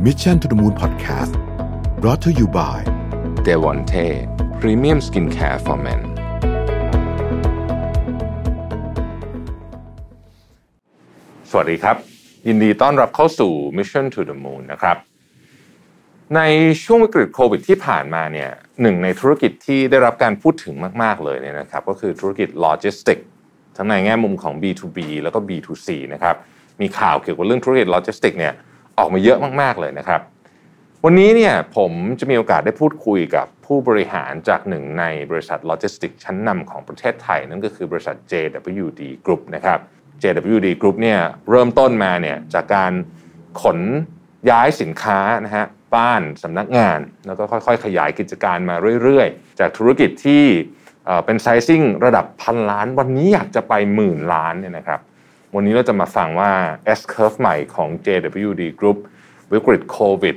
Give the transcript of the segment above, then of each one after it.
Mission to the Moon Podcast brought to you by d e v o n t e Premium Skincare for Men สวัสดีครับ ยินดีต้อนรับเข้าสู่ Mission to the Moon นะครับ ในช่วงวิกฤตโควิดที่ผ่านมาเนี่ยหนึ่งในธุรกิจที่ได้รับการพูดถึงมาก ๆ เลยเนี่ยนะครับ ก็คือธุรกิจโลจิสติกทั้งในแง่มุมของ B2B แล้วก็ B2C นะครับมีข่าวเกี่ยวกับเรื่องธุรกิจโลจิสติกเนี่ย ออกมาเยอะมากๆเลยนะครับ วันนี้เนี่ยผมจะมีโอกาสได้พูดคุยกับผู้บริหารจากหนึ่งในบริษัทโลจิสติกชั้นนำของประเทศไทย นั่นก็คือบริษัท JWD Group นะครับ JWD Group เนี่ยเริ่มต้นมาเนี่ยจากการขนย้ายสินค้านะฮะบ้านสำนักงาน แล้วก็ค่อยๆ ขยายกิจการมาเรื่อยๆ จากธุรกิจที่เป็น sizing ระดับพันล้าน วันนี้อยากจะไปหมื่นล้านเนี่ยนะครับ วันนี้เราจะมาฟังว่า S curve ใหม่ของ JWD Group วิกฤตโควิด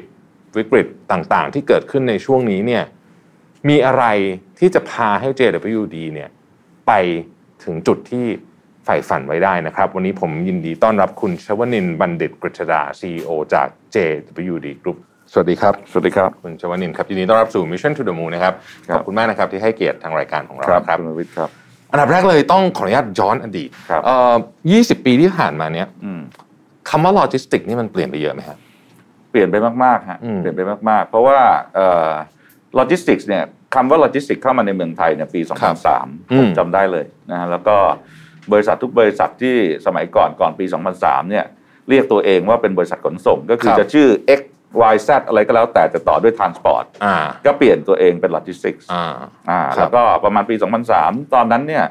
วิกฤตต่างๆ ที่เกิดขึ้นในช่วงนี้เนี่ยมีอะไรที่จะพาให้ JWD เนี่ยไปถึงจุดที่ใฝ่ฝันไว้ได้นะครับ วันนี้ผมยินดีต้อนรับคุณชวนินบัณฑิตกฤษดา CEO จาก JWD Group สวัสดีครับ สวัสดีครับ คุณชวนินครับยินดีต้อนรับสู่ Mission to the Moon นะครับครับขอบคุณมากนะครับที่ให้เกียรติทางรายการของเราครับคุณวิทย์ครับ อันดับแรกเลยต้องขออนุญาตย้อนอดีตครับเอ่อ20ปีที่ผ่านมาเนี้ยอืมคำว่าโลจิสติกนี่มันเปลี่ยนไปเยอะไหมครับเปลี่ยนไปมากๆฮะอืมเปลี่ยนไปมากๆ เพราะว่าโลจิสติกส์เนี่ยคำว่าโลจิสติกเข้ามาในเมืองไทยเนี่ยปี 2003ผมจำได้เลยนะฮะแล้วก็บริษัททุกบริษัทที่สมัยก่อนก่อนปี 2003เนี่ยเรียกตัวเองว่าเป็นบริษัทขนส่ง ก็คือจะชื่อ X Y Z อะไรก็แล้วแต่จะต่อด้วย Transport อ่าก็เปลี่ยนตัวเองเป็นโลจิสติกส์อ่าอ่าครับแล้วก็ประมาณปี 2003 ตอนนั้นเนี่ย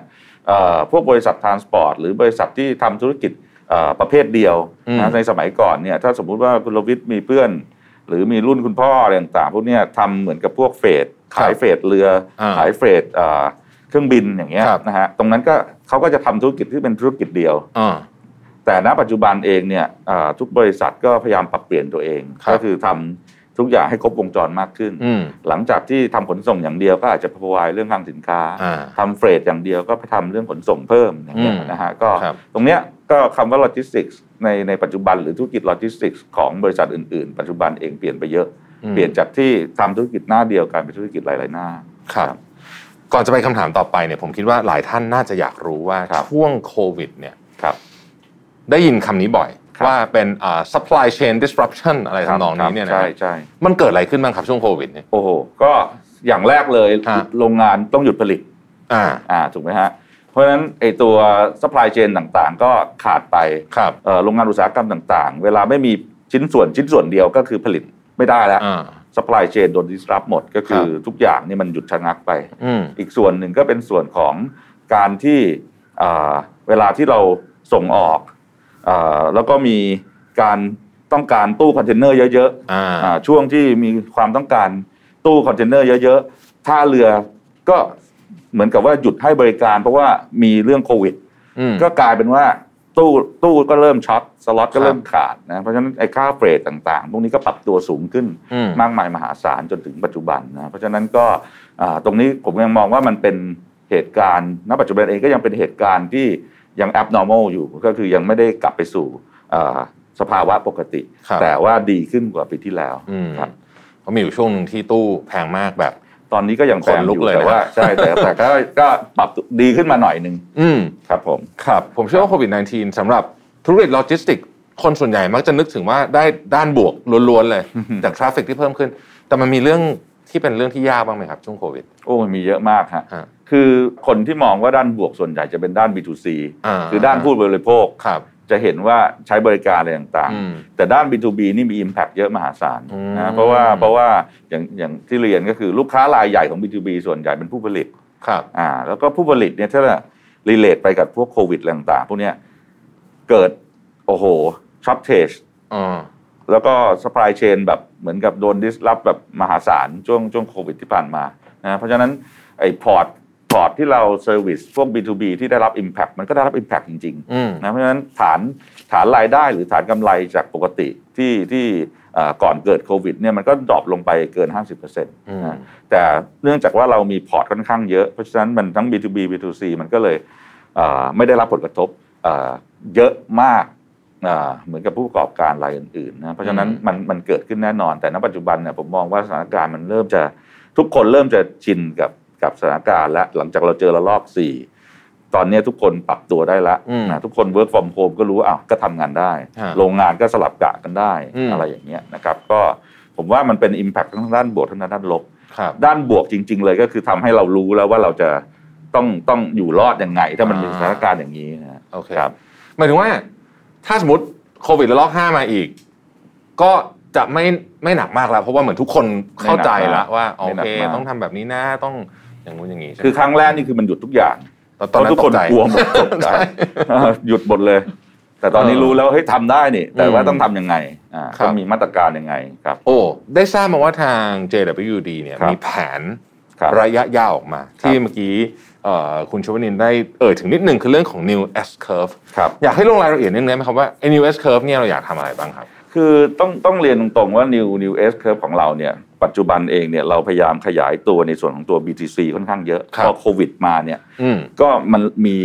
เอ่อพวกบริษัท transport หรือบริษัทที่ทำธุรกิจเอ่อประเภทเดียวอืมนะในสมัยก่อนเนี่ยถ้าสมมุติว่าคุณลวิทย์มีเพื่อน หรือมีรุ่นคุณพ่ออะไรต่างๆพวกเนี้ยทำเหมือนกับพวก freight ขาย freight เรืออาขาย freight เอ่อเครื่องบินอย่างเงี้ยครับนะฮะตรงนั้นก็เขาก็จะทำธุรกิจที่เป็นธุรกิจเดียวอ่า แต่ณปัจจุบันเองเนี่ยเอ่อทุกบริษัทก็พยายามปรับเปลี่ยนตัวเองครับก็คือทำทุกอย่างให้ครบวงจรมากขึ้นอืมหลังจากที่ทำขนส่งอย่างเดียวก็อาจจะ provide เรื่องคลังสินค้าอ่าทำ freight อย่างเดียวก็ไปทำเรื่องขนส่งเพิ่มอย่างเงี้ยอืมนะฮะก็ครับตรงเนี้ยก็คำว่าโลจิสติกส์ในในปัจจุบันหรือธุรกิจโลจิสติกส์ของบริษัทอื่นๆ ปัจจุบันเองเปลี่ยนไปเยอะอืมเปลี่ยนจากที่ทำธุรกิจหน้าเดียวกลายเป็นธุรกิจหลายๆหน้าครับก่อนจะไปคำถามต่อไปเนี่ยผมคิดว่าหลายท่านน่าจะอยากรู้ว่าครับช่วงโควิดเนี่ยครับ ได้ยินคำนี้บ่อยครับว่าเป็นอ่า supply chain disruption อะไรทำนองนี้เนี่ยนะใช่ใช่มันเกิดอะไรขึ้นบ้างครับช่วงโควิดเนี่ยโอ้โหก็อย่างแรกเลยฮะโรงงานต้องหยุดผลิตอ่าอ่าถูกไหมฮะเพราะฉะนั้นไอตัว supply chain ต่างๆ ก็ขาดไปครับเอ่อโรงงานอุตสาหกรรมต่างๆ เวลาไม่มีชิ้นส่วนชิ้นส่วนเดียวก็คือผลิตไม่ได้แล้วอ่า supply chain โดน disrupt หมดก็คือครับทุกอย่างนี่มันหยุดชะงักไปอืมอีกส่วนหนึ่งก็เป็นส่วนของการที่เอ่อเวลาที่เราส่งออกเอ่อ แล้วก็มีการต้องการตู้คอนเทนเนอร์เยอะอ่าๆอ่าช่วงที่มีความต้องการตู้คอนเทนเนอร์เยอะๆท่าเรือก็เหมือนกับว่าหยุดให้บริการ เพราะว่ามีเรื่องโควิดอืมก็กลายเป็นว่าตู้ตู้ก็เริ่ม short slot ก็ครับเริ่มขาดนะเพราะฉะนั้นไอ้ค่า freight ต่างๆ พวกนี้ก็ปรับตัวสูงขึ้นอืมมากมายมหาศาลจนถึงปัจจุบันนะเพราะฉะนั้นก็อ่าตรงนี้ผมยังมองว่ามันเป็นเหตุการณ์ณปัจจุบันเองก็ยังเป็นเหตุการณ์ที่ ยัง abnormal อยู่ก็คือยังไม่ได้กลับไปสู่อ่าสภาวะปกติครับแต่ว่าดีขึ้นกว่าปีที่แล้วอืมครับเพราะมีอยู่ช่วงหนึ่งที่ตู้แพงมากแบบ ตอนนี้ก็ยังแพงขนลุอกยู่เลยแต่นะว่าใช่แต่แต่ก็ก็ปรับดีขึ้นมาหน่อยหนึ่งอืมครับผมครับผมเชื่อว่าโควิด -19 สำหรับธุรกิจโลจิสติกคนส่วนใหญ่มักจะนึกถึงว่าได้ด้านบวกล้วนๆเลย จาก traffic ที่เพิ่มขึ้น แต่มันมีเรื่องที่เป็นเรื่องที่ยากบ้างไหมครับ ช่วงโควิด โอ้มันมีเยอะมากฮะฮะ คือคนที่มองว่าด้านบวกส่วนใหญ่จะเป็นด้าน B2C อ่าคือด้านผู้บริโภคครับจะเห็นว่าใช้บริการอะไรต่างอืมๆแต่ด้าน B2B นี่มี Impact เยอะมหาศาลอืมนะเพราะว่าเพราะว่าอย่างอย่างที่เรียนก็คือลูกค้ารายใหญ่ของ B2B ส่วนใหญ่เป็นผู้ผลิตครับอ่าแล้วก็ผู้ผลิตเนี่ยถ้า relate ไปกับพวกโควิดอะไรต่างๆพวกเนี้ยเกิดโอ้โห shortage อ่าแล้วก็ supply chain แบบเหมือนกับโดน disrupt แบบมหาศาลช่วงช่วงโควิดที่ผ่านมานะเพราะฉะนั้นไอ้ port port ที่เรา service พวก B2B ที่ได้รับ Impact มันก็ได้รับ Impact จริงอืมๆนะเพราะฉะนั้นฐานฐานรายได้หรือฐานกำไรจากปกติที่ที่เอ่อก่อนเกิดโควิดเนี่ยมันก็ drop ลงไปเกิน 50%นอืมะแต่เนื่องจากว่าเรามี port ค่อนข้างเยอะ เพราะฉะนั้นมันทั้ง B2B B2C มันก็เลยเอ่อไม่ได้รับผลกระทบเอ่อเยอะมากอ่าเหมือนกับผู้ประกอบการรายอื่นๆนะเพราะฉะนั้นอืมมันมันเกิดขึ้นแน่นอน แต่ณปัจจุบันเนี่ยผมมองว่าสถานการณ์มันเริ่มจะทุกคนเริ่มจะชินกับ กับสถานการณ์แล้วหลังจากเราเจอระลอกสี่ตอนเนี้ยทุกคนปรับตัวได้แล้วอืมนะทุกคน work from home ก็รู้ว่าอ้าวก็ทำงานได้ฮะโรงงานก็สลับกะกันได้อืมอะไรอย่างเงี้ยนะครับ ก็ผมว่ามันเป็น impact ทั้งด้านบวกทั้งด้านลบครับด้านบวกจริง ๆ เลยก็คือทำให้เรารู้แล้วว่าเราจะต้องต้องอยู่รอดยังไง ถ้ามันมีอ่าสถานการณ์อย่างนี้นะโอเคครับหมายถึงว่าถ้าสมมติโควิดระลอกห้ามาอีก ก็จะไม่ไม่หนักมากแล้ว เพราะว่าเหมือนทุกคนเข้าใจแล้วว่าโอไม่หนัเคกมากต้องทำแบบนี้นะต้อง อย่างนู้นอย่างนี้ใช่ไหมคือครั้งแรกนี่คือมันหยุดทุกอย่างตอนตอนนั้นทุกคนตใจกลัวหมดตกใจใช่เออหยุดหมดเลย แต่ตอนนี้เออรู้แล้วเฮ้ยทำได้นี่ แต่ว่าอืมต้องทำยังไงอ่าครับต้องมีมาตรการยังไงครับ โอ้ได้ทราบมาว่าทาง JWD เนี่ยครับมีแผนครับระยะยาวออกมา ที่เมื่อกี้เอ่อคุณชวนินได้เอ่ยถึงนิดนึงคือเรื่องของ New S Curve ครับอยากให้ลงรายละเอียดนิดนึงได้ไหมครับว่าไอ้ New S Curve เนี่ยเราอยากทำอะไรบ้างครับ คือต้องต้องเรียนตรงๆว่า New New S Curve ของเราเนี่ย ปัจจุบันเองเนี่ยเราพยายามขยายตัวในส่วนของตัว BTC ค่อนข้างเยอะครับพอโควิดมาเนี่ยอืมก็มันมี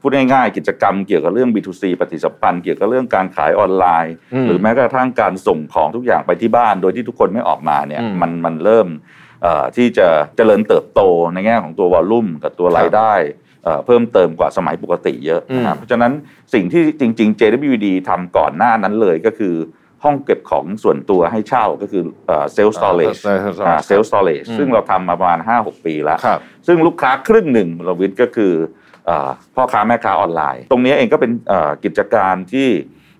พูดง่ายๆกิจกรรมเกี่ยวกับเรื่อง B2C ปฏิสัมพันธ์เกี่ยวกับเรื่องการขายออนไลน์อืมหรือแม้กระทั่งการส่งของทุกอย่างไปที่บ้าน โดยที่ทุกคนไม่ออกมาเนี่ยอืมมันมันเริ่มเอ่อที่จะเจริญเติบโตในแง่ของตัว volume กับตัวรายได้เอ่อเพิ่มเติมกว่าสมัยปกติเยอะนะครับอืมเพราะฉะนั้นสิ่งที่จริง ๆ JWD ทำก่อนหน้านั้นเลยก็คือ ห้องเก็บของส่วนตัวให้เช่าก็คือ self storage อ่า self storage self storage อืมซึ่งเราทำมาประมาณ 5-6 ปีแล้วครับซึ่งลูกค้าครึ่งหนึ่งเราวิทย์ก็คือเอ่อพ่อค้าแม่ค้าออนไลน์ ตรงนี้เองก็เป็นเอ่อกิจการที่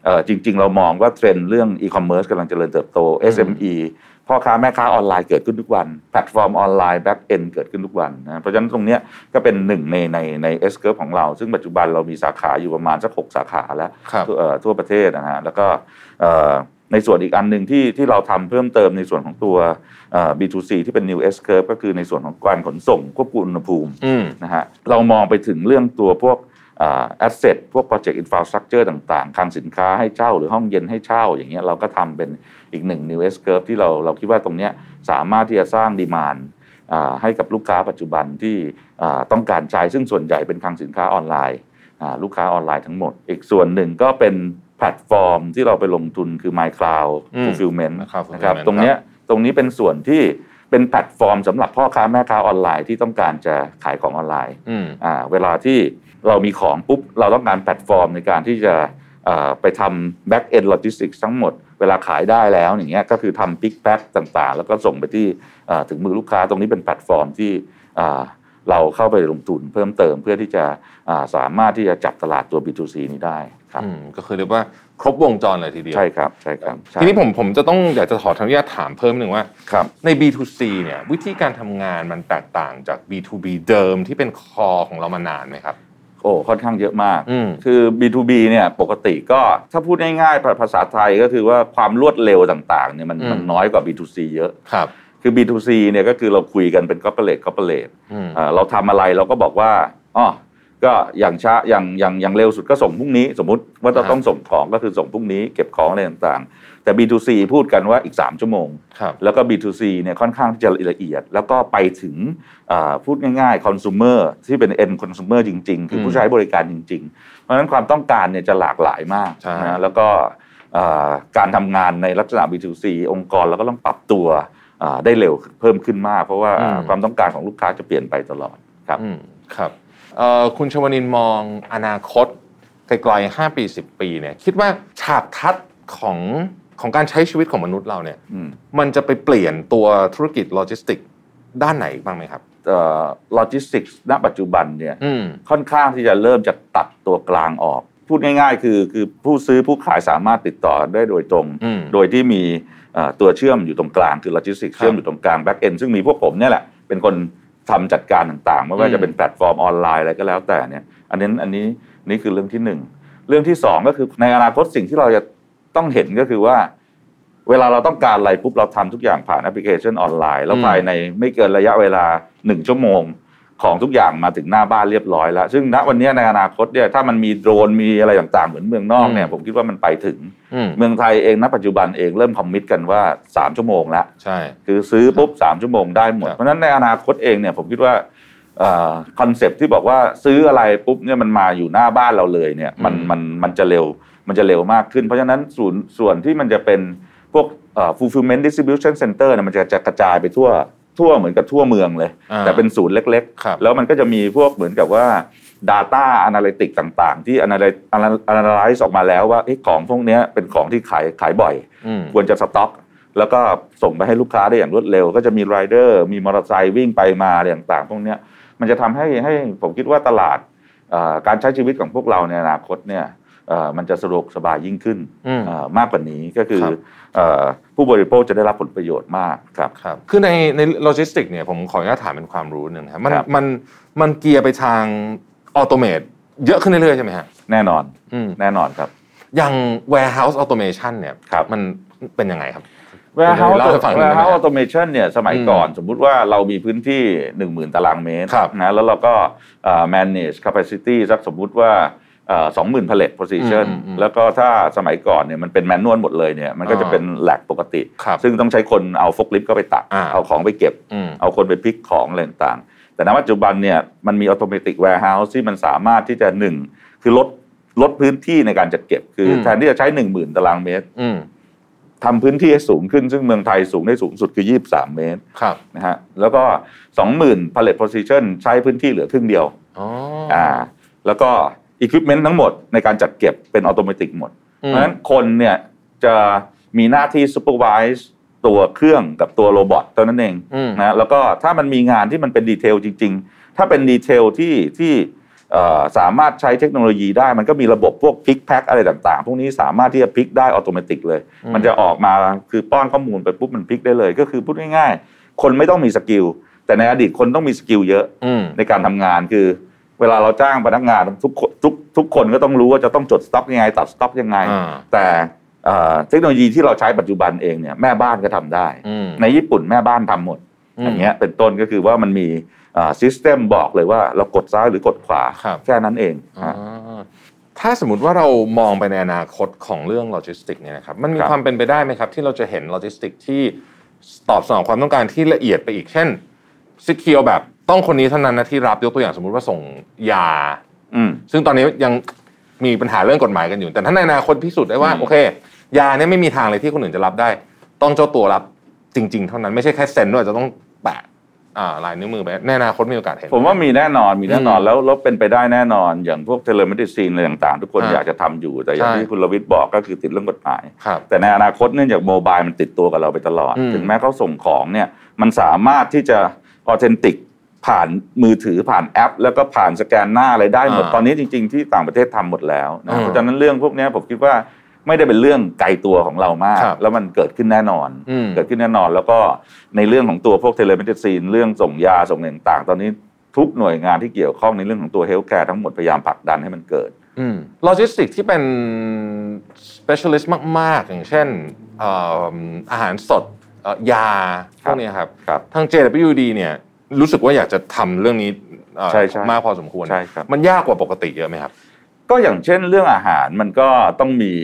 เอ่อจริง ๆ เรามองว่าเทรนด์เรื่องอีคอมเมิร์ซกำลังเจริญเติบโต SME พ่อค้าแม่ค้าออนไลน์เกิดขึ้นทุกวัน แพลตฟอร์มออนไลน์ back-end เกิดขึ้นทุกวันนะเพราะฉะนั้นตรงเนี้ยก็เป็นหนึ่งในในใน S curve ของเรา ซึ่งปัจจุบันเรามีสาขาอยู่ประมาณสักหกสาขาแล้วครับทั่วเอ่อทั่วประเทศนะฮะแล้วก็เอ่อในส่วนอีกอันหนึ่งที่ที่เราทำเพิ่มเติมในส่วนของตัวเอ่อ B2C ที่เป็น New S curve ก็คือในส่วนของการขนส่งควบคุมอุณหภูมิอืมนะฮะเรามองไปถึงเรื่องตัวพวก asset พวกโปรเจกต์ infrastructure ต่างๆคลังสินค้าให้เช่า หรือห้องเย็นให้เช่า อย่างเงี้ยเราก็ทำเป็นอีกหนึ่ง New S curve ที่เราเราคิดว่าตรงเนี้ยสามารถที่จะสร้าง demand ให้กับลูกค้าปัจจุบันที่อ่าต้องการใช้ซึ่งส่วนใหญ่เป็นคลังสินค้าออนไลน์อ่าลูกค้าออนไลน์ทั้งหมด อีกส่วนหนึ่งก็เป็นแพลตฟอร์มที่เราไปลงทุนคือ MyCloud อืม Fulfillment MyCloud นะครับ Fulfillment ตรงเนี้ยตรงนี้เป็นส่วนที่เป็นแพลตฟอร์มสำหรับพ่อค้าแม่ค้าออนไลน์ที่ต้องการจะขายของออนไลน์อืมอ่าเวลาที่ เรามีของปุ๊บ เราต้องการแพลตฟอร์มในการที่จะอ่าไปทำ back end logistics ทั้งหมดเวลาขายได้แล้วอย่างเงี้ยก็คือทำ pick pack ต่างๆ แล้วก็ส่งไปที่อ่าถึงมือลูกค้าตรงนี้เป็นแพลตฟอร์มที่อ่าเราเข้าไปลงทุนเพิ่มเติมเพื่อที่จะอ่าสามารถที่จะจับตลาดตัว B2C นี้ได้ครับอืมก็คือเรียกว่าครบวงจรเลยทีเดียว ใช่ครับใช่ครับใช่ทีนี้ผมผมจะต้องอยากจะขออนุญาตถามเพิ่มหนึ่งว่าครับใน B2C เนี่ยวิธีการทำงานมันแตกต่างจาก B2B เดิมที่เป็นคอของเรามานานไหมครับ โอ้ค่อนข้างเยอะมากอืมคือ B2B เนี่ยปกติก็ถ้าพูดง่ายๆภาษาไทยก็คือว่าความรวดเร็วต่างๆเนี่ยมันอืมมันน้อยกว่า B2C เยอะครับคือ B2C เนี่ยก็คือเราคุยกันเป็น corporate corporate อืมอ่าเราทำอะไรเราก็บอกว่าอ๋อ ก็อย่างช้าอย่างอย่างอย่างเร็วสุดก็ส่งพรุ่งนี้ สมมุติว่าเราอ่าต้องส่งของก็คือส่งพรุ่งนี้เก็บของอะไรต่างๆ แต่ B2C พูดกันว่าอีก 3 ชั่วโมงครับแล้วก็ B2C เนี่ยค่อนข้างที่จะละเอียด แล้วก็ไปถึงอ่าพูดง่ายๆ consumer ที่เป็น end consumer จริง ๆ คือผู้ใช้บริการจริง ๆ เพราะฉะนั้นความต้องการเนี่ยจะหลากหลายมากใช่นะแล้วก็อ่าการทำงานในลักษณะ B2C องค์กรเราก็ต้องปรับตัวอ่าได้เร็วเพิ่มขึ้นมาก เพราะว่าความต้องการของลูกค้าจะเปลี่ยนไปตลอดครับอืมครับเอ่อ คุณชวนินมองอนาคตไกลๆ5ปี 10 ปีเนี่ยคิดว่าฉากทัดของของการใช้ชีวิตของมนุษย์เราเนี่ยอืมมันจะไปเปลี่ยนตัวธุรกิจโลจิสติกด้านไหนบ้างไหมครับโลจิสติกส์ณปัจจุบันเนี่ยอืมค่อนข้างที่จะเริ่มจะตัดตัวกลางออก พูดง่ายๆ คือคือผู้ซื้อผู้ขายสามารถติดต่อได้โดยตรงอืมโดยที่มีเอ่อตัวเชื่อมอยู่ตรงกลางคือโลจิสติกครับเชื่อมอยู่ตรงกลาง back-end ซึ่งมีพวกผมเนี่ยแหละเป็นคน ทำจัดการต่างๆ ไม่ว่าอืมจะเป็นแพลตฟอร์มออนไลน์อะไรก็แล้วแต่เนี่ยอันนี้อันนี้นี่คือเรื่องที่หนึ่งเรื่องที่สองก็คือในอนาคตสิ่งที่เราจะต้องเห็นก็คือว่า เวลาเราต้องการอะไรปุ๊บเราทำทุกอย่างผ่านแอปพลิเคชันออนไลน์ แล้วอืมภายในไม่เกินระยะเวลาหนึ่งชั่วโมง ของทุกอย่างมาถึงหน้าบ้านเรียบร้อยแล้ว ซึ่งณวันนี้ในอนาคตเนี่ยถ้ามันมีโดรนมีอะไรต่างๆ เหมือนเมืองนอกเนี่ยผมคิดว่ามันไปถึงอืมเมืองไทยเองณปัจจุบันเองเริ่ม commit กันว่า 3 ชั่วโมงแล้วใช่คือซื้อปุ๊บ3ชั่วโมงได้หมดครับเพราะฉะนั้นในอนาคตเองเนี่ยผมคิดว่า concept ที่บอกว่าซื้ออะไรปุ๊บเนี่ยมันมาอยู่หน้าบ้านเราเลยเนี่ยมันมันมันจะเร็วมันจะเร็วมากขึ้น เพราะฉะนั้นส่วนส่วนที่มันจะเป็นพวกเอ่อ fulfillment distribution center เนี่ยมันจะจะกระจายไปทั่ว ทั่วเหมือนกับทั่วเมืองเลยอ่าแต่เป็นศูนย์เล็กครับๆแล้วมันก็จะมีพวกเหมือนกับว่า Data Analytic ต่างๆ ที่ analyze analyze ออกมาแล้วว่าเอ๊ะของพวกเนี้ยเป็นของที่ขายขายบ่อยอืมควรจะสต็อก แล้วก็ส่งไปให้ลูกค้าได้อย่างรวดเร็ว ก็จะมีไรเดอร์มีมอเตอร์ไซค์วิ่งไปมาอะไรต่างๆ พวกเนี้ยมันจะทำให้ให้ผมคิดว่าตลาดเอ่อการใช้ชีวิตของพวกเราในอนาคตเนี่ยเอ่อ มันจะสะดวกสบายยิ่งขึ้นอืมเอ่อมากกว่านี้ก็คือครับเอ่อผู้บริโภคจะได้รับผลประโยชน์มากครับครับคือในในโลจิสติกเนี่ยผมขออนุญาตถามเป็นความรู้หนึ่งครับมันครับมันมันเกียร์ไปทาง automate เยอะขึ้นเรื่อยๆใช่ไหมฮะแน่นอนอืมแน่นอนครับ อย่าง warehouse automation เนี่ยครับมันเป็นยังไงครับ warehouse เล่าให้ฟังหน่อยได้ไหม warehouse automation เนี่ยสมัยอืมก่อนสมมุติว่าเรามีพื้นที่ 10,000 ตารางเมตรครับนะแล้วเราก็เอ่อ manage capacity สักสมมุติว่า สองหมื่น pallet position อืมอืมแล้วก็ถ้าสมัยก่อนเนี่ยมันเป็นแมนนวลหมดเลยเนี่ยมันก็จะอ่าเป็นแหลกปกติครับซึ่งต้องใช้คนเอาฟกลิฟต์ก็ไปตักอ่าเอาของไปเก็บอืมเอาคนไปพิกของอะไรต่างๆ แต่ณปัจจุบันเนี่ยมันมี automatic warehouse ที่มันสามารถที่จะหนึ่งคือลดลดพื้นที่ในการจัดเก็บ คืออมแทนที่จะใช้1 0,000ตารางเมตรอืมทำพื้นที่ให้สูงขึ้นซึ่งเมืองไทยสูงได้สูงสุดคือ 23 เมตรครับนะฮะแล้วก็ 20,000 pallet position ใช้พื้นที่เหลือครึ่งเดียวอ๋ออ่าแล้วก็ equipment ทั้งหมดในการจัดเก็บเป็น automatic หมดอืมเพราะฉะนั้นคนเนี่ยจะมีหน้าที่ supervise ตัวเครื่องกับตัวโรบอทเท่านั้นเองอืมนะแล้วก็ถ้ามันมีงานที่มันเป็นดีเทลจริง ๆ ถ้าเป็นดีเทลที่ที่เอ่อสามารถใช้เทคโนโลยีได้มันก็มีระบบพวกพิกแพ็คอะไรต่างๆ พวกนี้สามารถที่จะพิกได้อัตโนมัติเลยอืมมันจะออกมาคือป้อนข้อมูลไปปุ๊บมัน pick ได้เลย ก็คือพูดง่ายๆ คนไม่ต้องมี skill แต่ในอดีตคนต้องมี skill เยอะอืมในการทำงานคือ เวลาเราจ้างพนักงานทุกคนทุกทุกคนก็ต้องรู้ว่าจะต้องจดสต็อกยังไงตัดสต็อกยังไงอ่าแต่เอ่อเทคโนโลยีที่เราใช้ปัจจุบันเองเนี่ยแม่บ้านก็ทำได้อืมในญี่ปุ่นแม่บ้านทำหมดอืมอย่างเงี้ยเป็นต้นก็คือว่ามันมี system บอกเลยว่าเรากดซ้ายหรือกดขวาครับแค่นั้นเองอ่าฮะถ้าสมมติว่าเรามองไปในอนาคตของเรื่องโลจิสติกเนี่ยนะครับมันมีครับความเป็นไปได้ไหมครับ ที่เราจะเห็นโลจิสติกที่ตอบสนองความต้องการที่ละเอียดไปอีกเช่น secure แบบ ต้องคนนี้เท่านั้นนะที่รับยกตัวอย่างสมมุติว่าส่งยา อืมซึ่งตอนนี้ยังมีปัญหาเรื่องกฎหมายกันอยู่ แต่ถ้าในอนาคตพิสูจน์ได้ว่าอืมโอเค ยาเนี่ยไม่มีทางเลยที่คนอื่นจะรับได้ ต้องเจ้าตัวรับจริง ๆ เท่านั้นไม่ใช่แค่เซ็นด้วยจะต้องแปะอ่าลายนิ้วมือไปในอนาคตมีโอกาสเห็น ผมว่ามีแน่นอนมีแน่นอนอืมแล้วแล้วเป็นไปได้แน่นอน อย่างพวก telemedicine อะไรต่างๆ ทุกคนอ่าอยากจะทำอยู่แต่อย่างใช่ที่คุณรวิทย์บอกก็คือติดเรื่องกฎหมายครับแต่ในอนาคตเนื่องจาก mobile มันติดตัวกับเราไปตลอดอืมถึงแม้เขาส่งของเนี่ยมันสามารถที่จะ authentic ผ่านมือถือผ่านแอป แล้วก็ผ่านสแกนหน้าอะไรได้หมดอ่าตอนนี้จริง ๆที่ต่างประเทศทำหมดแล้วนะอืมเพราะฉะนั้นเรื่องพวกเนี้ยผมคิดว่าไม่ได้เป็นเรื่องไกลตัวของเรามากครับแล้วมันเกิดขึ้นแน่นอนอืมเกิดขึ้นแน่นอนแล้วก็ในเรื่องของตัวพวก telemedicine เรื่องส่งยาส่งอะไรต่างๆ ตอนนี้ทุกหน่วยงานที่เกี่ยวข้องในเรื่องของตัว healthcare ทั้งหมดพยายามผลักดันให้มันเกิดโลจิสติกที่เป็น specialist มาก ๆ อย่างเช่นเอ่ออาหารสดเอ่อยาพวกเนี้ยครับครับทาง JWD เนี่ย รู้สึกว่าอยากจะทำเรื่องนี้เอ่อใช่ใช่มากพอสมควรใช่ครับมันยากกว่าปกติเยอะไหมครับ ก็อย่างเช่นเรื่องอาหารมันก็ต้องมี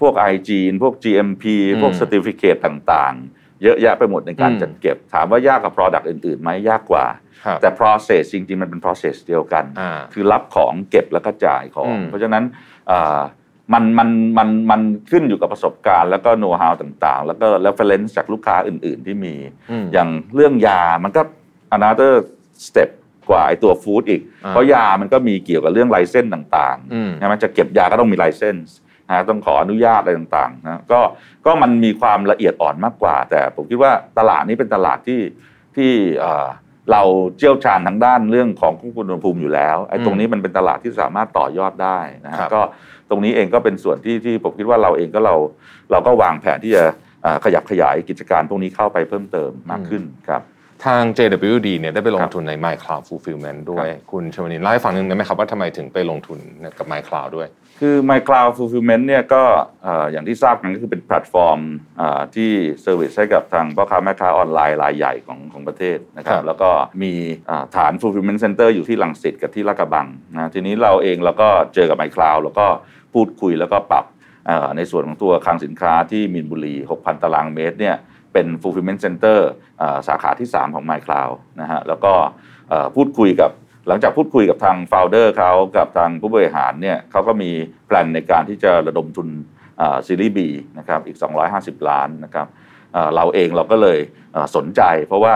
พวก i อ n พวก GMP อืมพวก Certificate ต่างๆ เยอะแยะไปหมดในการอืมจัดเก็บ ถามว่ายากกับ Product อื่นๆไหมยากกว่าครับแต่ process จริงๆ มันเป็น process เดียวกันอ่าคือรับของเก็บแล้วก็จ่ายของอืมเพราะฉะนั้นอ่ามันมันมันมันขึ้นอยู่กับประสบการณ์ แล้วก็ know how ต่างๆ แล้วก็ reference จากลูกค้าอื่นๆ ที่มีอืมอย่างเรื่องยามันก็ another step กว่าไอตัวฟู้ดอีกอ่าเพราะยามันก็มีเกี่ยวกับเรื่องไลเส้นต่างอืมๆใช่ไหมจะเก็บยาก็ต้องมีไลเส้นนะต้องขออนุญาตอะไรต่างๆนะก็ก็มันมีความละเอียดอ่อนมากกว่า แต่ผมคิดว่าตลาดนี้เป็นตลาดที่ที่เอ่อเราเชี่ยวชาญทางด้านเรื่องของควบคุมอุณหภูมิอยู่แล้วไอ้อืมตรงนี้มันเป็นตลาดที่สามารถต่อยอดได้นะฮะครับก็ตรงนี้เองก็เป็นส่วนที่ที่ผมคิดว่าเราเองก็เราเราก็วางแผนที่จะเอ่อขยับขยายกิจการพวกนี้เข้าไปเพิ่มเติมมากขึ้นครับ ทาง JWD เนี่ยได้ไปลงครับทุนใน MyCloud Fulfillment ด้วยครับคุณชวนินเล่าให้ฟังหนึงได้ไหมครับว่าทำไมถึงไปลงทุนกับ MyCloud ด้วย คือ MyCloud Fulfillment เนี่ยก็เอ่ออย่างที่ทราบกันก็คือเป็นแพลตฟอร์มเอ่อที่ service ให้กับทางพ่อค้าแม่ค้าออนไลน์รายใหญ่ของของประเทศนะครัครับบแล้วก็มีอ่าฐาน Fulfillment Center อยู่ที่ลังสิตกับที่ลาดกระบังนะทีนี้เราเองเราก็เจอกับ MyCloud แล้วก็พูดคุยแล้วก็ปรับเอ่อในส่วนของตัวคลังสินค้าที่มีนบุรี 6,000 ตารางเมตรเนี่ย เป็น Fulfillment Center สาขาที่ 3 ของ MyCloud นะฮะแล้วก็พูดคุยกับหลังจากพูดคุยกับทางโฟลเดอร์เขากับทางผู้บริหารเนี่ยเขาก็มีแผนในการที่จะระดมทุนซีรีส์ B นะครับอีก 250 ล้านนะครับเราเองเราก็เลยสนใจ เพราะว่า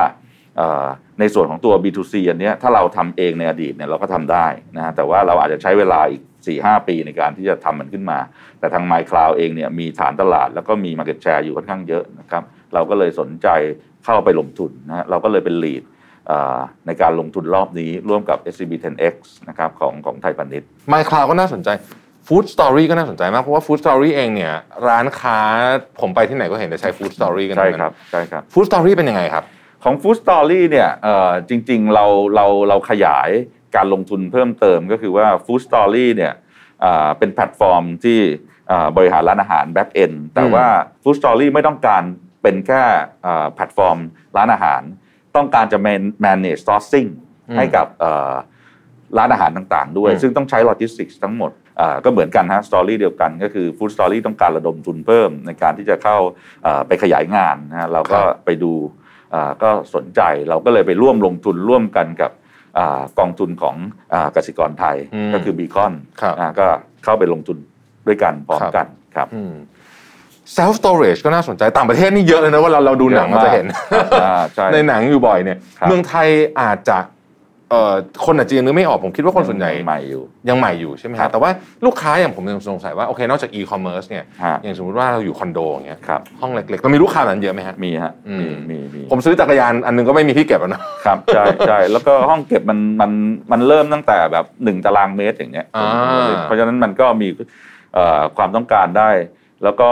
ในส่วนของตัว B2C อันนี้ถ้าเราทำเองในอดีตเนี่ยเราก็ทำได้นะแต่ว่าเราอาจจะใช้เวลาอีก 4-5 ปีในการที่จะทำมันขึ้นมา แต่ทาง MyCloud เองเนี่ยมีฐานตลาดแล้วก็มี Market Share อยู่ค่อนข้างเยอะนะครับ เราก็เลยสนใจเข้าไปลงทุนนะเราก็เลยเป็น lead ในการลงทุนรอบนี้ร่วมกับ SCB 10X นะครับของของไทยพาณิชย์ MyCloud ก็น่าสนใจ Food Story ก็น่าสนใจมาก เพราะว่า Food Story เองเนี่ยร้านค้าผมไปที่ไหนก็เห็นแต่ใช้ Food Story กันใช่ครับใช่ครับ Food Story เป็นยังไงครับ ของ Food Story เนี่ยจริงๆเราเราเราขยายการลงทุนเพิ่มเติมก็คือว่า Food Story เนี่ยเป็นแพลตฟอร์มที่บริหารร้านอาหาร back end แต่ว่า Food Story ไม่ต้องการ เป็นแค่แพลตฟอร์มร้านอาหาร ต้องการจะ manage sourcing ให้กับร้านอาหารต่างๆ ด้วย ซึ่งต้องใช้โลจิสติกส์ทั้งหมดก็เหมือนกันฮะสตอรี่เดียวกันก็คือ Food Story ต้องการระดมทุนเพิ่มในการที่จะเข้าไปขยายงานนะเราก็ไปดูก็สนใจเราก็เลยไปร่วมลงทุนร่วมกันกับกองทุนของกสิกรไทยก็คือบีคอนก็เข้าไปลงทุนด้วยกันพร้อมกันครับ self storage ก็น่าสนใจต่างประเทศนี่เยอะเลยนะว่าเราเราดูหนังเราจะเห็น ในหนังอยู่บ่อยเนี่ย เมืองไทยอาจจะคนอาจจะยังนึกไม่ออกผมคิดว่าคนส่วนใหญ่ใหม่อยู่ยังใหม่อยู่ใช่ไหมครับแต่ว่าลูกค้าอย่างผมยังสงสัยว่าโอเคนอกจากอีคอมเมิร์ซเนี่ยอย่างสมมติว่าเราอยู่คอนโดอย่างเงี้ยห้องเล็กๆมันมีลูกค้านั้นเยอะไหมฮะมีฮะมีมีมีผมซื้อจักรยานอันนึงก็ไม่มีที่เก็บแล้วนะครับใช่ใช่แล้วก็ห้องเก็บมันมันมันเริ่มตั้งแต่แบบหนึ่งตารางเมตรอย่างเงี้ยเพราะฉะนั้นมันก็มีความต้องการได้ แล้วก็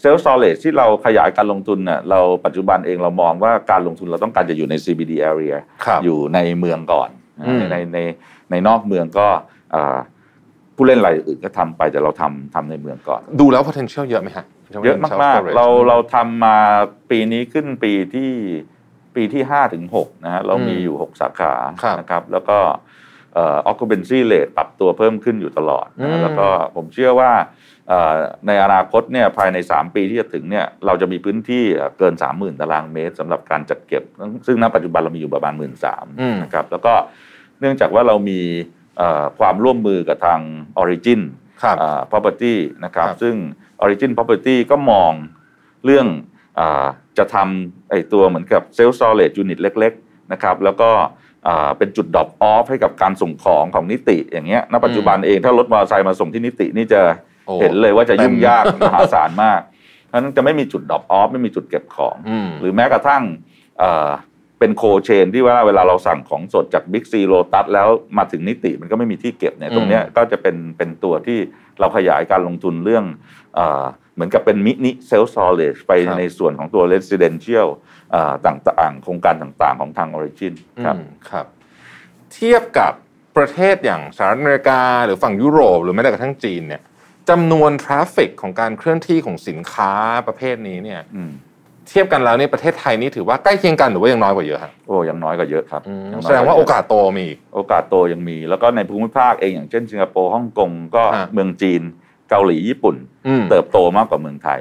เซลล์ซอลเลจที่เราขยายการลงทุนเนี่ยเราปัจจุบันเองเรามองว่าการลงทุนเราต้องการจะอยู่ใน CBD area อยู่ในเมืองก่อนในในในนอกเมืองก็ผู้เล่นรายอื่นก็ทำไปแต่เราทำทำในเมืองก่อน ดูแล้ว potential เยอะไหมฮะเยอะมากๆเราเราทำมาปีนี้ขึ้นปีที่ปีที่ห้าถึงหกนะฮะเรามีอยู่หกสาขานะครับแล้วก็ออ occupancy rate ปรับตัวเพิ่มขึ้นอยู่ตลอดนะแล้วก็ผมเชื่อว่า ในอนาคตเนี่ยภายใน 3 ปีที่จะถึงเนี่ยเราจะมีพื้นที่เกิน 30,000 ตารางเมตรสำหรับการจัดเก็บ ซึ่งณปัจจุบันเรามีอยู่ประมาณ 1 3ื่นนะครับแล้วก็เนื่องจากว่าเรามีความร่วมมือกับทาง Origin Property นะครับ ซึ่ง Origin Property ก็มองเรื่องอจะทำไอตัวเหมือนกับ Self Storage Unit เล็ก ๆ นะครับ แล้วก็เป็นจุดดรอปออฟให้กับการส่งของของนิติอย่างเงี้ยณปัจจุบันเองถ้ารถมอเตอร์ไซค์มาส่งที่นิตินี่จะ เห็นเลยว่าจะยุ่งยากมหาศาลมากเพราะนั้นจะไม่มีจุด drop off ไม่มีจุดเก็บของ หรือแม้กระทั่งเป็น cold chain ที่ว่าเวลาเราสั่งของสดจากบิ๊กซีโลตัสแล้วมาถึงนิติมันก็ไม่มีที่เก็บเนี่ยตรงนี้ก็จะเป็นเป็นตัวที่เราขยายการลงทุนเรื่องเหมือนกับเป็น mini self storage ไปในส่วนของตัว residential ต่างๆ โครงการต่างๆ ของทาง Origin ครับครับ เทียบกับประเทศอย่างสหรัฐอเมริกา หรือฝั่งยุโรป หรือแม้แต่กระทั่งจีนเนี่ย จำนวน traffic ของการเคลื่อนที่ของสินค้าประเภทนี้เนี่ยเทียบกันแล้วนี่ประเทศไทยนี่ถือว่าใกล้เคียงกันหรือว่ายังน้อยกว่าเยอะครับโอ้ยังน้อยกว่าเยอะครับแสดงว่าโอกาสโตมีโอกาสโตยังมี แล้วก็ในภูมิภาคเองอย่างเช่นสิงคโปร์ฮ่องกงก็เมืองจีนเกาหลีญี่ปุ่น เติบโตมากกว่าเมืองไทย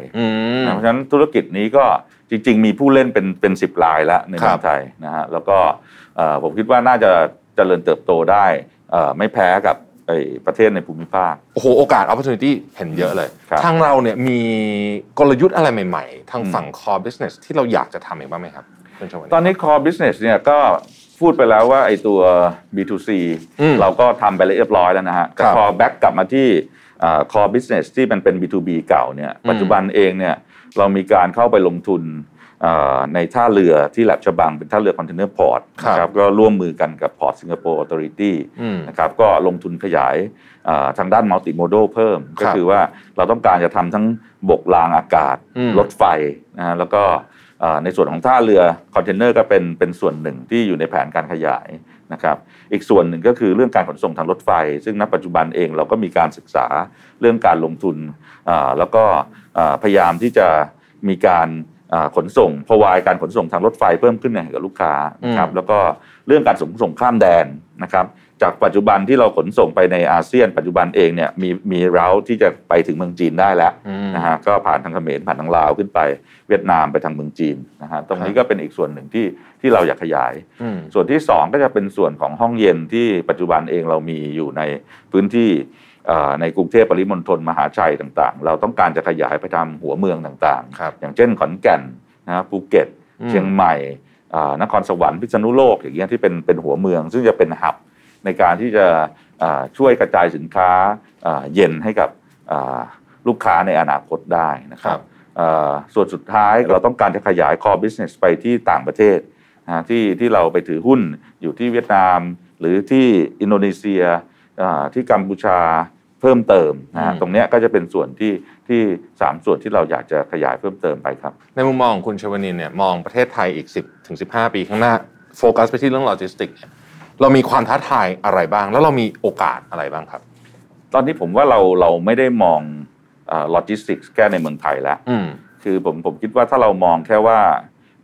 เพราะฉะนั้นธุรกิจนี้ก็จริง ๆ มีผู้เล่นเป็นเป็นสิบรายแล้วในเมืองไทยนะฮะแล้วก็ผมคิดว่าน่าจะเจริญเติบโตได้ไม่แพ้กับ ประเทศในภูมิภาค โอ้โห โอกาส opportunity เห็นเยอะเลย ทางเราเนี่ยมีกลยุทธ์อะไรใหม่ๆ ทางฝั่ง core business ที่เราอยากจะทำอีกบ้างไหมครับตอนนี้ core business เนี่ยก็พูดไปแล้วว่าไอ้ตัว B2C เราก็ทำไปเรียบร้อยแล้วนะฮะแต่พอ back กลับมาที่ core business ที่มันเป็น B2B เก่าเนี่ยปัจจุบันเองเนี่ยเรามีการเข้าไปลงทุน ในท่าเรือที่แหลมฉบังเป็นท่าเรือ container port นะครับก็ร่วมมือกันกับ Port Singapore Authority นะครับก็ลงทุนขยายทางด้าน multimode เพิ่ม ก็คือว่าเราต้องการจะทำทั้งบกรางอากาศ รถไฟนะแล้วก็ในส่วนของท่าเรือคอนเทนเนอร์ก็เป็นเป็นส่วนหนึ่งที่อยู่ในแผนการขยายนะครับอีกส่วนหนึ่งก็คือเรื่องการขนส่งทางรถไฟ ซึ่งณปัจจุบันเองเราก็มีการศึกษาเรื่องการลงทุนแล้วก็พยายามที่จะมีการ ขนส่งพวายการขนส่งทางรถไฟเพิ่มขึ้นให้กับลูกค้านะครับแล้วก็เรื่องการส่งส่งข้ามแดนนะครับจากปัจจุบันที่เราขนส่งไปในอาเซียน ปัจจุบันเองเนี่ยมีมีเราที่จะไปถึงเมืองจีนได้แล้วอืมนะฮะก็ผ่านทางเขมรผ่านทางลาวขึ้นไปเวียดนามไปทางเมืองจีนนะฮะตรงนี้ก็เป็นอีกส่วนหนึ่งที่ที่เราอยากขยายอืมส่วนที่ 2 ก็จะเป็นส่วนของห้องเย็นที่ปัจจุบันเองเรามีอยู่ในพื้นที่เอ่อ ในกรุงเทพปริมณฑลมหาชัยต่างๆ เราต้องการจะขยายไปทำหัวเมืองต่างครับๆอย่างเช่นขอนแก่นนะภูเก็ตอืมเชียงใหม่อ่านครสวรรค์พิษณุโลกอย่างเงี้ยที่เป็นเป็นหัวเมือง ซึ่งจะเป็นหับในการที่จะอ่าช่วยกระจายสินค้าอ่าเย็นให้กับอ่าลูกค้าในอนาคตได้นะคครัรับบเอ่อส่วนสุดท้ายเราต้องการจะขยาย core business ไปที่ต่างประเทศนะฮะที่ที่เราไปถือหุ้นอยู่ที่เวียดนาม หรือที่อินโดนีเซียอ่าที่กัมพูชา เพิ่มเติมนะฮะอืมตรงเนี้ยก็จะเป็นส่วนที่ที่สามส่วนที่เราอยากจะขยายเพิ่มเติมไปครับ ในมุมมองของคุณชวนินเนี่ยมองประเทศไทยอีก 10ถึง15 ปีข้างหน้า โฟกัสไปที่เรื่องโลจิสติกส์เนี่ยเรามีความท้าทายอะไรบ้าง แล้วเรามีโอกาสอะไรบ้างครับ ตอนนี้ผมว่าเราเราไม่ได้มองโลจิสติกส์แค่ในเมืองไทยแล้วอืมคือผมผมคิดว่าถ้าเรามองแค่ว่า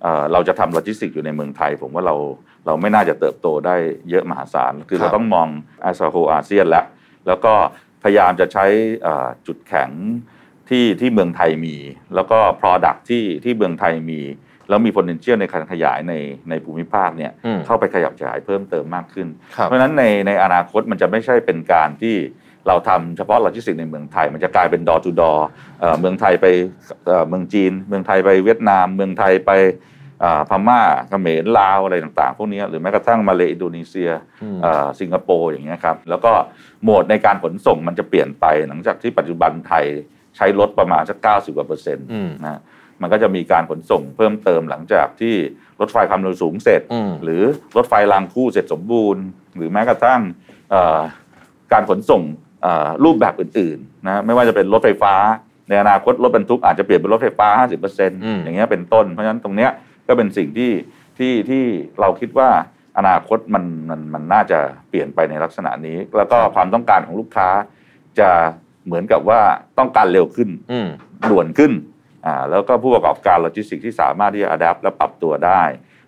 เอ่อเราจะทำโลจิสติกส์อยู่ในเมืองไทย ผมว่าเราเราไม่น่าจะเติบโตได้เยอะมหาศาล คือครับเราต้องมองอาเซียโฮอาเซียนแล้ว แล้วก็ พยายามจะใช้เอ่อจุดแข็งที่ที่เมืองไทยมี แล้วก็ Product ที่ที่เมืองไทยมี แล้วมี potential ในการขยายในในภูมิภาคเนี่ยอืมเข้าไปขยับขยายเพิ่มเติมมากขึ้นครับเพราะฉะนั้นในในอนาคตมันจะไม่ใช่เป็นการที่เราทำเฉพาะโลจิสติกส์ในเมืองไทย มันจะกลายเป็นดอทูดอเมืองไทยไปเอ่อเมืองจีน เมืองไทยไปเวียดนาม เมืองไทยไปเอ่อ พม่าเขมรลาวอะไรต่างๆ พวกนี้หรือแม้กระทั่งมาเลอินโดนีเซียอืมเอ่อสิงคโปร์อย่างเงี้ยครับแล้วก็โหมดในการขนส่งมันจะเปลี่ยนไป หลังจากที่ปัจจุบันไทยใช้รถประมาณสักเก้าสิบกว่าเปอร์เซ็นต์อืมนะมันก็จะมีการขนส่งเพิ่มเติมหลังจากที่รถไฟความเร็วสูงเสร็จอืมหรือรถไฟรางคู่เสร็จสมบูรณ์ หรือแม้กระทั่งเอ่อการขนส่งเอ่อรูปแบบอื่นๆนะไม่ว่าจะเป็นรถไฟฟ้า ในอนาคตรถบรรทุกอาจจะเปลี่ยนเป็นรถไฟฟ้า 50%อย่างเงี้ยเป็นต้นเพราะฉะนั้นตรงเนี้ย ก็เป็นสิ่งที่ที่ที่เราคิดว่าอนาคตมันมันมันน่าจะเปลี่ยนไปในลักษณะนี้ แล้วก็ความต้องการของลูกค้าจะเหมือนกับว่าต้องการเร็วขึ้นอืมด่วนขึ้นอ่าแล้วก็ผู้ประกอบการโลจิสติกส์ที่สามารถที่จะอัดแอปและปรับตัวได้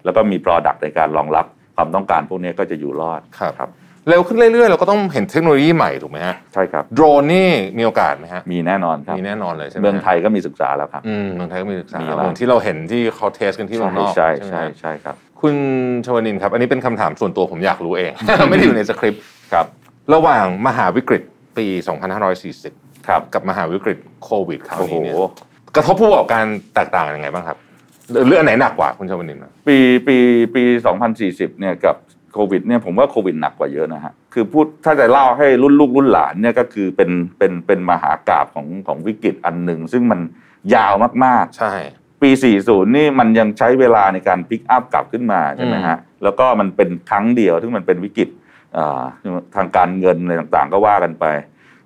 แล้วก็มี Product ในการรองรับความต้องการพวกนี้ก็จะอยู่รอดครับครับ เร็วขึ้นเรื่อยๆ เราก็ต้องเห็นเทคโนโลยีใหม่ถูกไหมฮะใช่ครับโดรนนี่มีโอกาสไหมฮะมีแน่นอนครับมีแน่นอนเลยใช่ไหมเมืองไทยก็มีศึกษาแล้วครับอืมเมืองไทยก็มีศึกษามีแล้วเหมือนที่เราเห็นที่เขาเทสกันที่เมืองนอกใช่ไหมใช่ฮะใช่ครับ คุณชวนินครับ อันนี้เป็นคำถามส่วนตัวผมอยากรู้เอง ไม่ได้อยู่ในสคริปต์ครับระหว่างมหาวิกฤตปี 2540 ครับ กับมหาวิกฤตโควิดคราวโอ้โหนี้เนี่ยกระทบผู้ประกอบการแตกต่างยังไงบ้างครับหรือเรื่องไหนหนักกว่าคุณชวนินนะปีปีปี 2040 เนี่ยกับ โควิดเนี่ยผมว่าโควิดหนักกว่าเยอะนะฮะคือพูดถ้าจะเล่าให้รุ่นลูกรุ่นหลานเนี่ยก็คือเป็นเป็นเป็นมหากราบของของวิกฤตอันหนึ่งซึ่งมันยาวมากๆ ใช่ ปี 40 นี่มันยังใช้เวลาในการพิกอัพกลับขึ้นมาใช่ไหมฮะแล้วก็มันเป็นครั้งเดียวที่มันเป็นวิกฤตอ่าทางการเงินอะไรต่างๆ ก็ว่ากันไป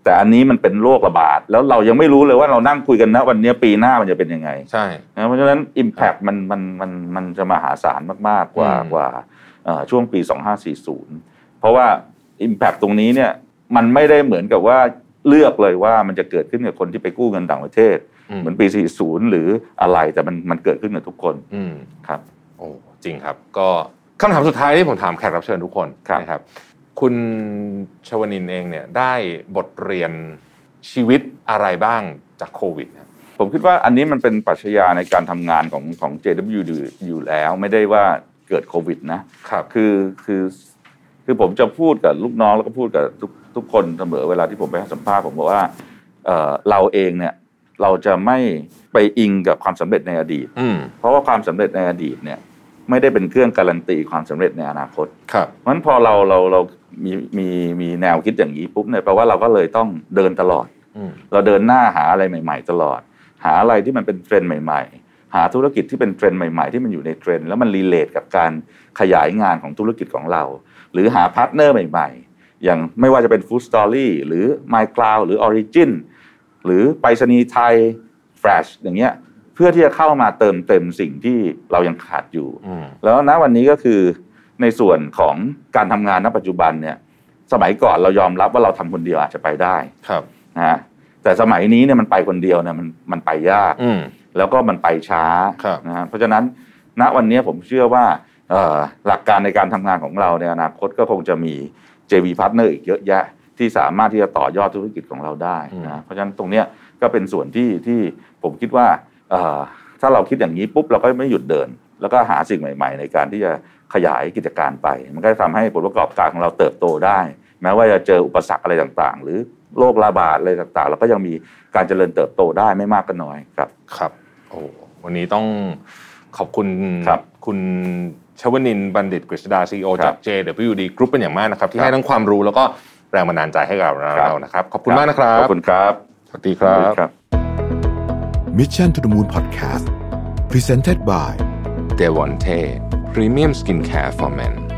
แต่อันนี้มันเป็นโรคระบาด แล้วเรายังไม่รู้เลยว่าเรานั่งคุยกันนะวันนี้ปีหน้ามันจะเป็นยังไง ใช่นะเพราะฉะนั้น Impact มันมันมันมันจะมหาศาลมากๆกว่าอืมกว่าเอ่อ ช่วงปี 2540 เพราะว่า Impact ตรงนี้เนี่ยมันไม่ได้เหมือนกับว่าเลือกเลยว่ามันจะเกิดขึ้นกับคนที่ไปกู้เงินต่างประเทศอืมเหมือนปี 40 หรืออะไรแต่มันมันเกิดขึ้นกับทุกคนอืมครับโอ้จริงครับ ก็คำถามสุดท้ายที่ผมถามแขกรับเชิญทุกคนครับนะครับ คุณชวนินเองเนี่ยได้บทเรียนชีวิตอะไรบ้างจากโควิดครับผมคิดว่าอันนี้มันเป็นปรัชญาในการทำงานของของ JW อยู่แล้ว ไม่ได้ว่า เกิดโควิดนะครับคือคือคือผมจะพูดกับลูกน้องแล้วก็พูดกับทุกทุกคนเสมอเวลาที่ผมไปให้สัมภาษณ์ผมบอกว่าเอ่อเราเองเนี่ยเราจะไม่ไปอิงกับความสำเร็จในอดีตอืมเพราะว่าความสำเร็จในอดีตเนี่ยไม่ได้เป็นเครื่องการันตีความสำเร็จในอนาคต ครับเพราะฉะนั้นพอเราเราเรามีมีมีแนวคิดอย่างนี้ปุ๊บเนี่ยแปลว่าเราก็เลยต้องเดินตลอดอืมเราเดินหน้าหาอะไรใหม่ ๆ ตลอด หาอะไรที่มันเป็นเทรนด์ใหม่ๆ หาธุรกิจที่เป็นเทรนด์ใหม่ๆ ที่มันอยู่ในเทรนด์แล้วมัน relate กับการขยายงานของธุรกิจของเรา หรือหา partner ใหม่ๆ อย่างไม่ว่าจะเป็น Food Story หรือ MyCloud หรือ Origin หรือไปรษณีย์ไทย Flash อย่างเงี้ยเพื่อที่จะเข้ามาเติมเต็มสิ่งที่เรายังขาดอยู่อืมแล้วณวันนี้ก็คือในส่วนของการทำงานณปัจจุบันเนี่ยสมัยก่อนเรายอมรับว่าเราทำคนเดียวอาจจะไปได้ครับนะฮะแต่สมัยนี้เนี่ยมันไปคนเดียวเนี่ยมันมันไปยากอืม แล้วก็มันไปช้าครับนะฮะเพราะฉะนั้นณวันนี้ผมเชื่อว่าเอ่อหลักการในการทำงานของเราในอนาคตก็คงจะมี JV partner อีกเยอะแยะ ที่สามารถที่จะต่อยอดธุรกิจของเราได้นะเพราะฉะนั้นตรงเนี้ยก็เป็นส่วนที่ที่ผมคิดว่าเอ่อถ้าเราคิดอย่างนี้ปุ๊บเราก็ไม่หยุดเดิน แล้วก็หาสิ่งใหม่ ๆ ในการที่จะขยายกิจการไป มันก็จะทำให้ผลประกอบการของเราเติบโตได้ แม้ว่าจะเจออุปสรรคอะไรต่างๆ หรือโรคระบาดอะไรต่างๆ เราก็ยังมีการเจริญเติบโตได้ไม่มากก็น้อยครับครับ โอ้วันนี้ต้องขอบคุณครับคุณชวนินทร์บัณฑิตกฤษดาซีโอครัจากบ JWD Group เป็นอย่างมากนะครับ ที่ครับให้ทั้งความรู้แล้วก็แรงบันดาลใจให้กับเราครับนะครับ ขอบคุณมากนะครับ ขอบคุณครับ สวัสดีครับครับ Mission to the Moon Podcast Presented by Devonte Premium Skincare for Men